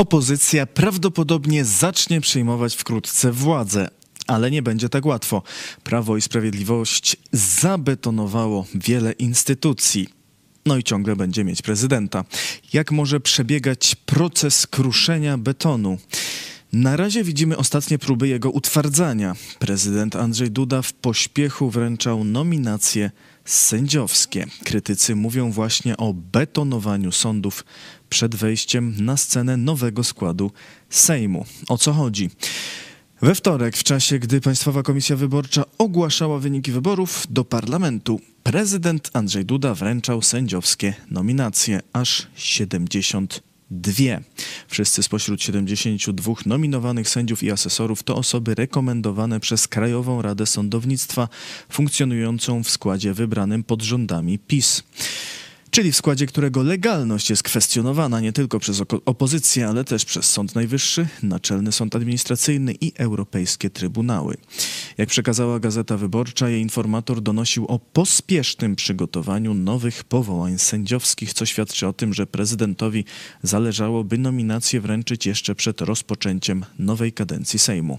Opozycja prawdopodobnie zacznie przejmować wkrótce władzę, ale nie będzie tak łatwo. Prawo i Sprawiedliwość zabetonowało wiele instytucji. No i ciągle będzie mieć prezydenta. Jak może przebiegać proces kruszenia betonu? Na razie widzimy ostatnie próby jego utwardzania. Prezydent Andrzej Duda w pośpiechu wręczał nominacje sędziowskie. Krytycy mówią właśnie o betonowaniu sądów przed wejściem na scenę nowego składu Sejmu. O co chodzi? We wtorek, w czasie gdy Państwowa Komisja Wyborcza ogłaszała wyniki wyborów do parlamentu, prezydent Andrzej Duda wręczał sędziowskie nominacje, aż 70 dwie. Wszyscy spośród 72 nominowanych sędziów i asesorów to osoby rekomendowane przez Krajową Radę Sądownictwa, funkcjonującą w składzie wybranym pod rządami PiS czyli w składzie którego legalność jest kwestionowana nie tylko przez opozycję, ale też przez Sąd Najwyższy, Naczelny Sąd Administracyjny i europejskie trybunały. Jak przekazała Gazeta Wyborcza, jej informator donosił o pospiesznym przygotowaniu nowych powołań sędziowskich, co świadczy o tym, że prezydentowi zależało, by nominacje wręczyć jeszcze przed rozpoczęciem nowej kadencji Sejmu,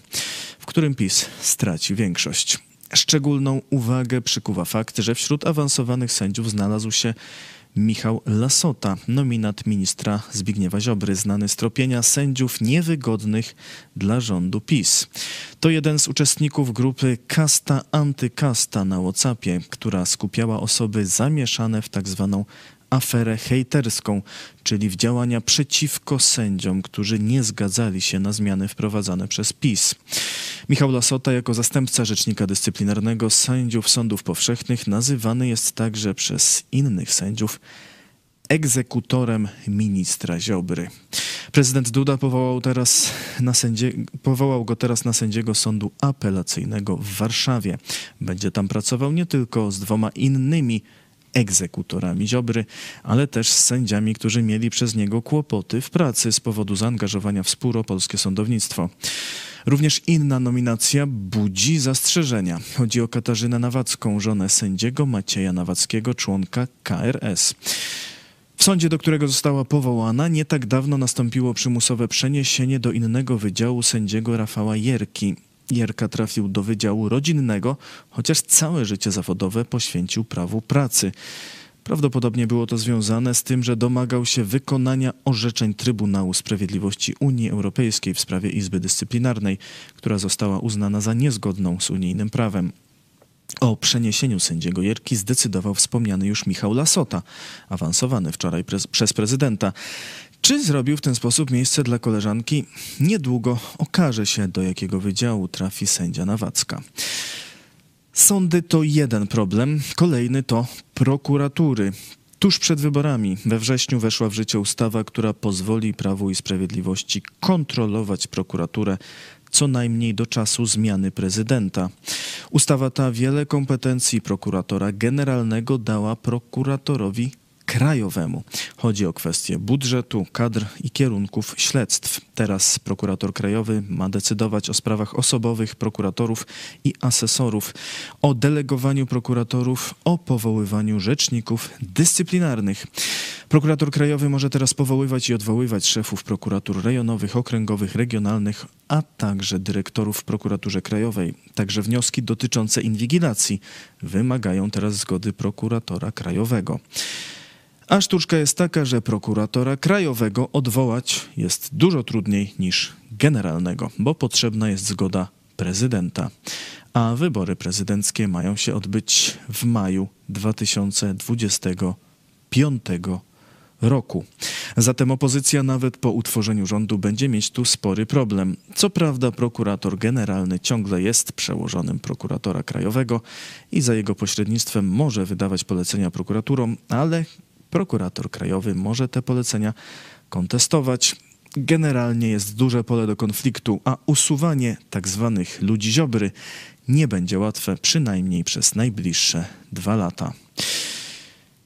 w którym PiS straci większość. Szczególną uwagę przykuwa fakt, że wśród awansowanych sędziów znalazł się Michał Lasota, nominat ministra Zbigniewa Ziobry, znany z tropienia sędziów niewygodnych dla rządu PiS. To jeden z uczestników grupy Kasta Antykasta na WhatsAppie, która skupiała osoby zamieszane w tak zwaną aferę hejterską, czyli w działania przeciwko sędziom, którzy nie zgadzali się na zmiany wprowadzane przez PiS. Michał Lasota jako zastępca rzecznika dyscyplinarnego sędziów sądów powszechnych nazywany jest także przez innych sędziów egzekutorem ministra Ziobry. Prezydent Duda powołał, teraz na sędzie, powołał go teraz na sędziego sądu apelacyjnego w Warszawie. Będzie tam pracował nie tylko z dwoma innymi egzekutorami Ziobry, ale też z sędziami, którzy mieli przez niego kłopoty w pracy z powodu zaangażowania w spór o polskie sądownictwo. Również inna nominacja budzi zastrzeżenia. Chodzi o Katarzynę Nawacką, żonę sędziego Macieja Nawackiego, członka KRS. W sądzie, do którego została powołana, nie tak dawno nastąpiło przymusowe przeniesienie do innego wydziału sędziego Rafała Jerki. Jerka trafił do Wydziału Rodzinnego, chociaż całe życie zawodowe poświęcił prawu pracy. Prawdopodobnie było to związane z tym, że domagał się wykonania orzeczeń Trybunału Sprawiedliwości Unii Europejskiej w sprawie Izby Dyscyplinarnej, która została uznana za niezgodną z unijnym prawem. O przeniesieniu sędziego Jerki zdecydował wspomniany już Michał Lasota, awansowany wczoraj prez przez prezydenta. Czy zrobił w ten sposób miejsce dla koleżanki? Niedługo okaże się, do jakiego wydziału trafi sędzia Nawacka. Sądy to jeden problem, kolejny to prokuratury. Tuż przed wyborami we wrześniu weszła w życie ustawa, która pozwoli Prawu i Sprawiedliwości kontrolować prokuraturę co najmniej do czasu zmiany prezydenta. Ustawa ta wiele kompetencji prokuratora generalnego dała prokuratorowi krajowemu. Chodzi o kwestie budżetu, kadr i kierunków śledztw. Teraz prokurator krajowy ma decydować o sprawach osobowych prokuratorów i asesorów, o delegowaniu prokuratorów, o powoływaniu rzeczników dyscyplinarnych. Prokurator krajowy może teraz powoływać i odwoływać szefów prokuratur rejonowych, okręgowych, regionalnych, a także dyrektorów w prokuraturze krajowej. Także wnioski dotyczące inwigilacji wymagają teraz zgody prokuratora krajowego. A sztuczka jest taka, że prokuratora krajowego odwołać jest dużo trudniej niż generalnego, bo potrzebna jest zgoda prezydenta. A wybory prezydenckie mają się odbyć w maju 2025 roku. Zatem opozycja nawet po utworzeniu rządu będzie mieć tu spory problem. Co prawda prokurator generalny ciągle jest przełożonym prokuratora krajowego i za jego pośrednictwem może wydawać polecenia prokuraturom, ale prokurator krajowy może te polecenia kontestować. Generalnie jest duże pole do konfliktu, a usuwanie tak zwanych ludzi ziobry nie będzie łatwe, przynajmniej przez najbliższe dwa lata.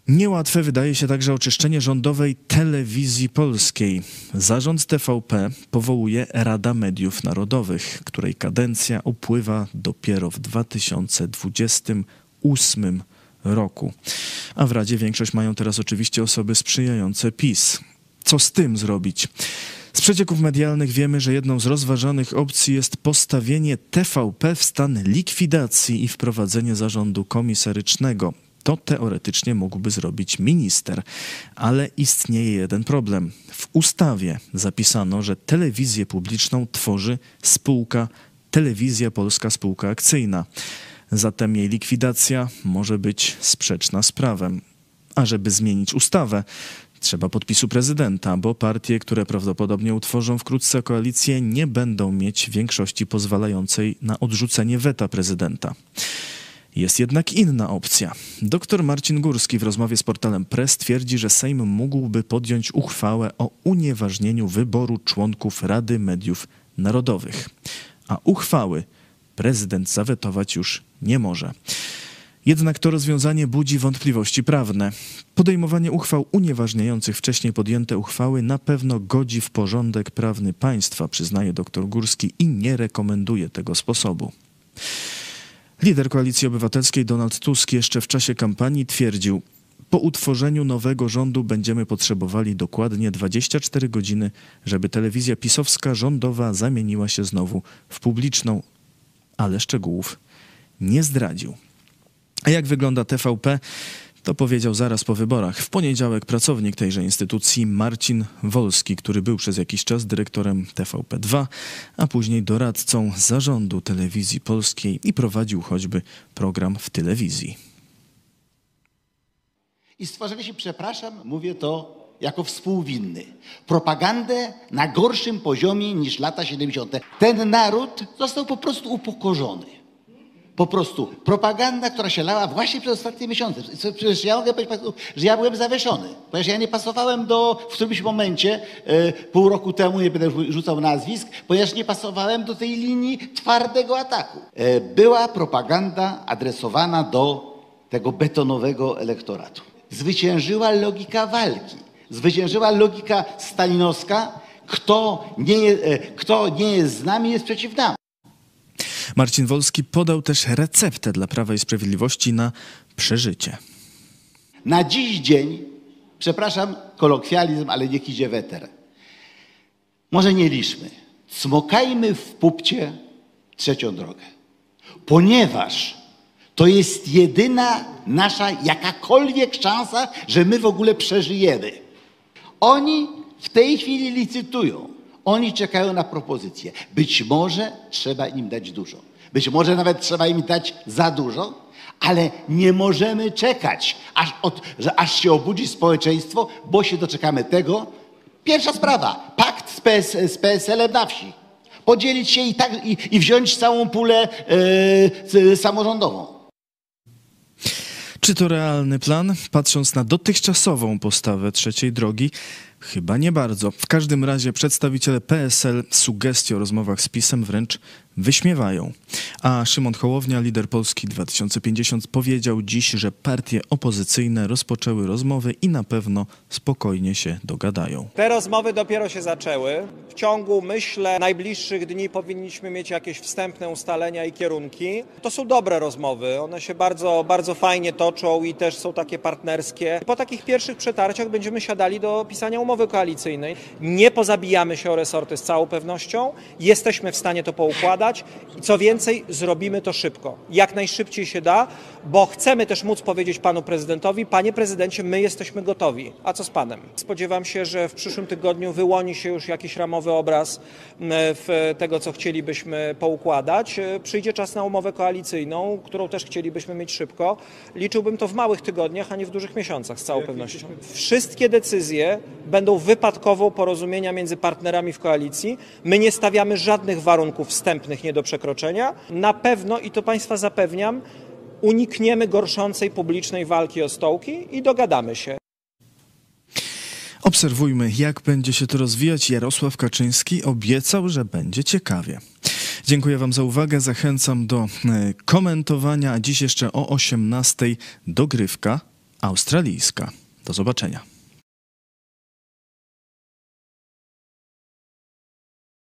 Niełatwe wydaje się także oczyszczenie rządowej telewizji polskiej. Zarząd TVP powołuje Rada Mediów Narodowych, której kadencja upływa dopiero w 2028 roku. A w Radzie większość mają teraz oczywiście osoby sprzyjające PiS. Co z tym zrobić? Z przecieków medialnych wiemy, że jedną z rozważanych opcji jest postawienie TVP w stan likwidacji i wprowadzenie zarządu komisarycznego. To teoretycznie mógłby zrobić minister, ale istnieje jeden problem. W ustawie zapisano, że telewizję publiczną tworzy spółka Telewizja Polska Spółka Akcyjna. Zatem jej likwidacja może być sprzeczna z prawem. A żeby zmienić ustawę, trzeba podpisu prezydenta, bo partie, które prawdopodobnie utworzą wkrótce koalicję, nie będą mieć większości pozwalającej na odrzucenie weta prezydenta. Jest jednak inna opcja. Dr Marcin Górski w rozmowie z portalem Press twierdzi, że Sejm mógłby podjąć uchwałę o unieważnieniu wyboru członków Rady Mediów Narodowych. A uchwały prezydent zawetować już nie może. Jednak to rozwiązanie budzi wątpliwości prawne. Podejmowanie uchwał unieważniających wcześniej podjęte uchwały na pewno godzi w porządek prawny państwa, przyznaje dr Górski i nie rekomenduje tego sposobu. Lider Koalicji Obywatelskiej Donald Tusk jeszcze w czasie kampanii twierdził: Po utworzeniu nowego rządu będziemy potrzebowali dokładnie 24 godziny, żeby telewizja pisowska rządowa zamieniła się znowu w publiczną, ale szczegółów nie zdradził. A jak wygląda TVP? To powiedział zaraz po wyborach. W poniedziałek pracownik tejże instytucji Marcin Wolski, który był przez jakiś czas dyrektorem TVP2, a później doradcą zarządu telewizji polskiej i prowadził choćby program w telewizji. I stworzyliśmy, przepraszam, mówię to jako współwinny, propagandę na gorszym poziomie niż lata 70. Ten naród został po prostu upokorzony. Po prostu propaganda, która się lała właśnie przez ostatnie miesiące. Przecież ja mogę powiedzieć, że ja byłem zawieszony, ponieważ ja nie pasowałem do, w którymś momencie, e, pół roku temu, nie będę rzucał nazwisk, ponieważ nie pasowałem do tej linii twardego ataku. E, była propaganda adresowana do tego betonowego elektoratu. Zwyciężyła logika walki, zwyciężyła logika stalinowska, kto nie, e, kto nie jest z nami, jest przeciw nam. Marcin Wolski podał też receptę dla Prawa i Sprawiedliwości na przeżycie. Na dziś dzień, przepraszam, kolokwializm, ale niech idzie weter. Może nie liczmy. Smokajmy w pupcie trzecią drogę. Ponieważ to jest jedyna nasza jakakolwiek szansa, że my w ogóle przeżyjemy. Oni w tej chwili licytują. Oni czekają na propozycję. Być może trzeba im dać dużo. Być może nawet trzeba im dać za dużo, ale nie możemy czekać, aż, od, że aż się obudzi społeczeństwo, bo się doczekamy tego. Pierwsza sprawa, pakt z, PS, z PSL-em na wsi. Podzielić się i, tak, i, i wziąć całą pulę yy, samorządową. Czy to realny plan? Patrząc na dotychczasową postawę trzeciej drogi, chyba nie bardzo. W każdym razie przedstawiciele PSL sugestie o rozmowach z PiSem wręcz wyśmiewają. A Szymon Hołownia, lider Polski 2050, powiedział dziś, że partie opozycyjne rozpoczęły rozmowy i na pewno spokojnie się dogadają. Te rozmowy dopiero się zaczęły. W ciągu, myślę, najbliższych dni powinniśmy mieć jakieś wstępne ustalenia i kierunki. To są dobre rozmowy, one się bardzo, bardzo fajnie toczą i też są takie partnerskie. Po takich pierwszych przetarciach będziemy siadali do pisania umowy koalicyjnej. Nie pozabijamy się o resorty z całą pewnością. Jesteśmy w stanie to poukładać i co więcej, zrobimy to szybko. Jak najszybciej się da, bo chcemy też móc powiedzieć panu prezydentowi, panie prezydencie, my jesteśmy gotowi. A co z panem? Spodziewam się, że w przyszłym tygodniu wyłoni się już jakiś ramowy obraz w tego, co chcielibyśmy poukładać. Przyjdzie czas na umowę koalicyjną, którą też chcielibyśmy mieć szybko. Liczyłbym to w małych tygodniach, a nie w dużych miesiącach, z całą pewnością. Wszystkie decyzje będą wypadkową porozumienia między partnerami w koalicji. My nie stawiamy żadnych warunków wstępnych nie do przekroczenia. Na pewno, i to Państwa zapewniam, unikniemy gorszącej publicznej walki o stołki i dogadamy się. Obserwujmy, jak będzie się to rozwijać. Jarosław Kaczyński obiecał, że będzie ciekawie. Dziękuję Wam za uwagę. Zachęcam do e, komentowania. A dziś jeszcze o 18:00 dogrywka australijska. Do zobaczenia.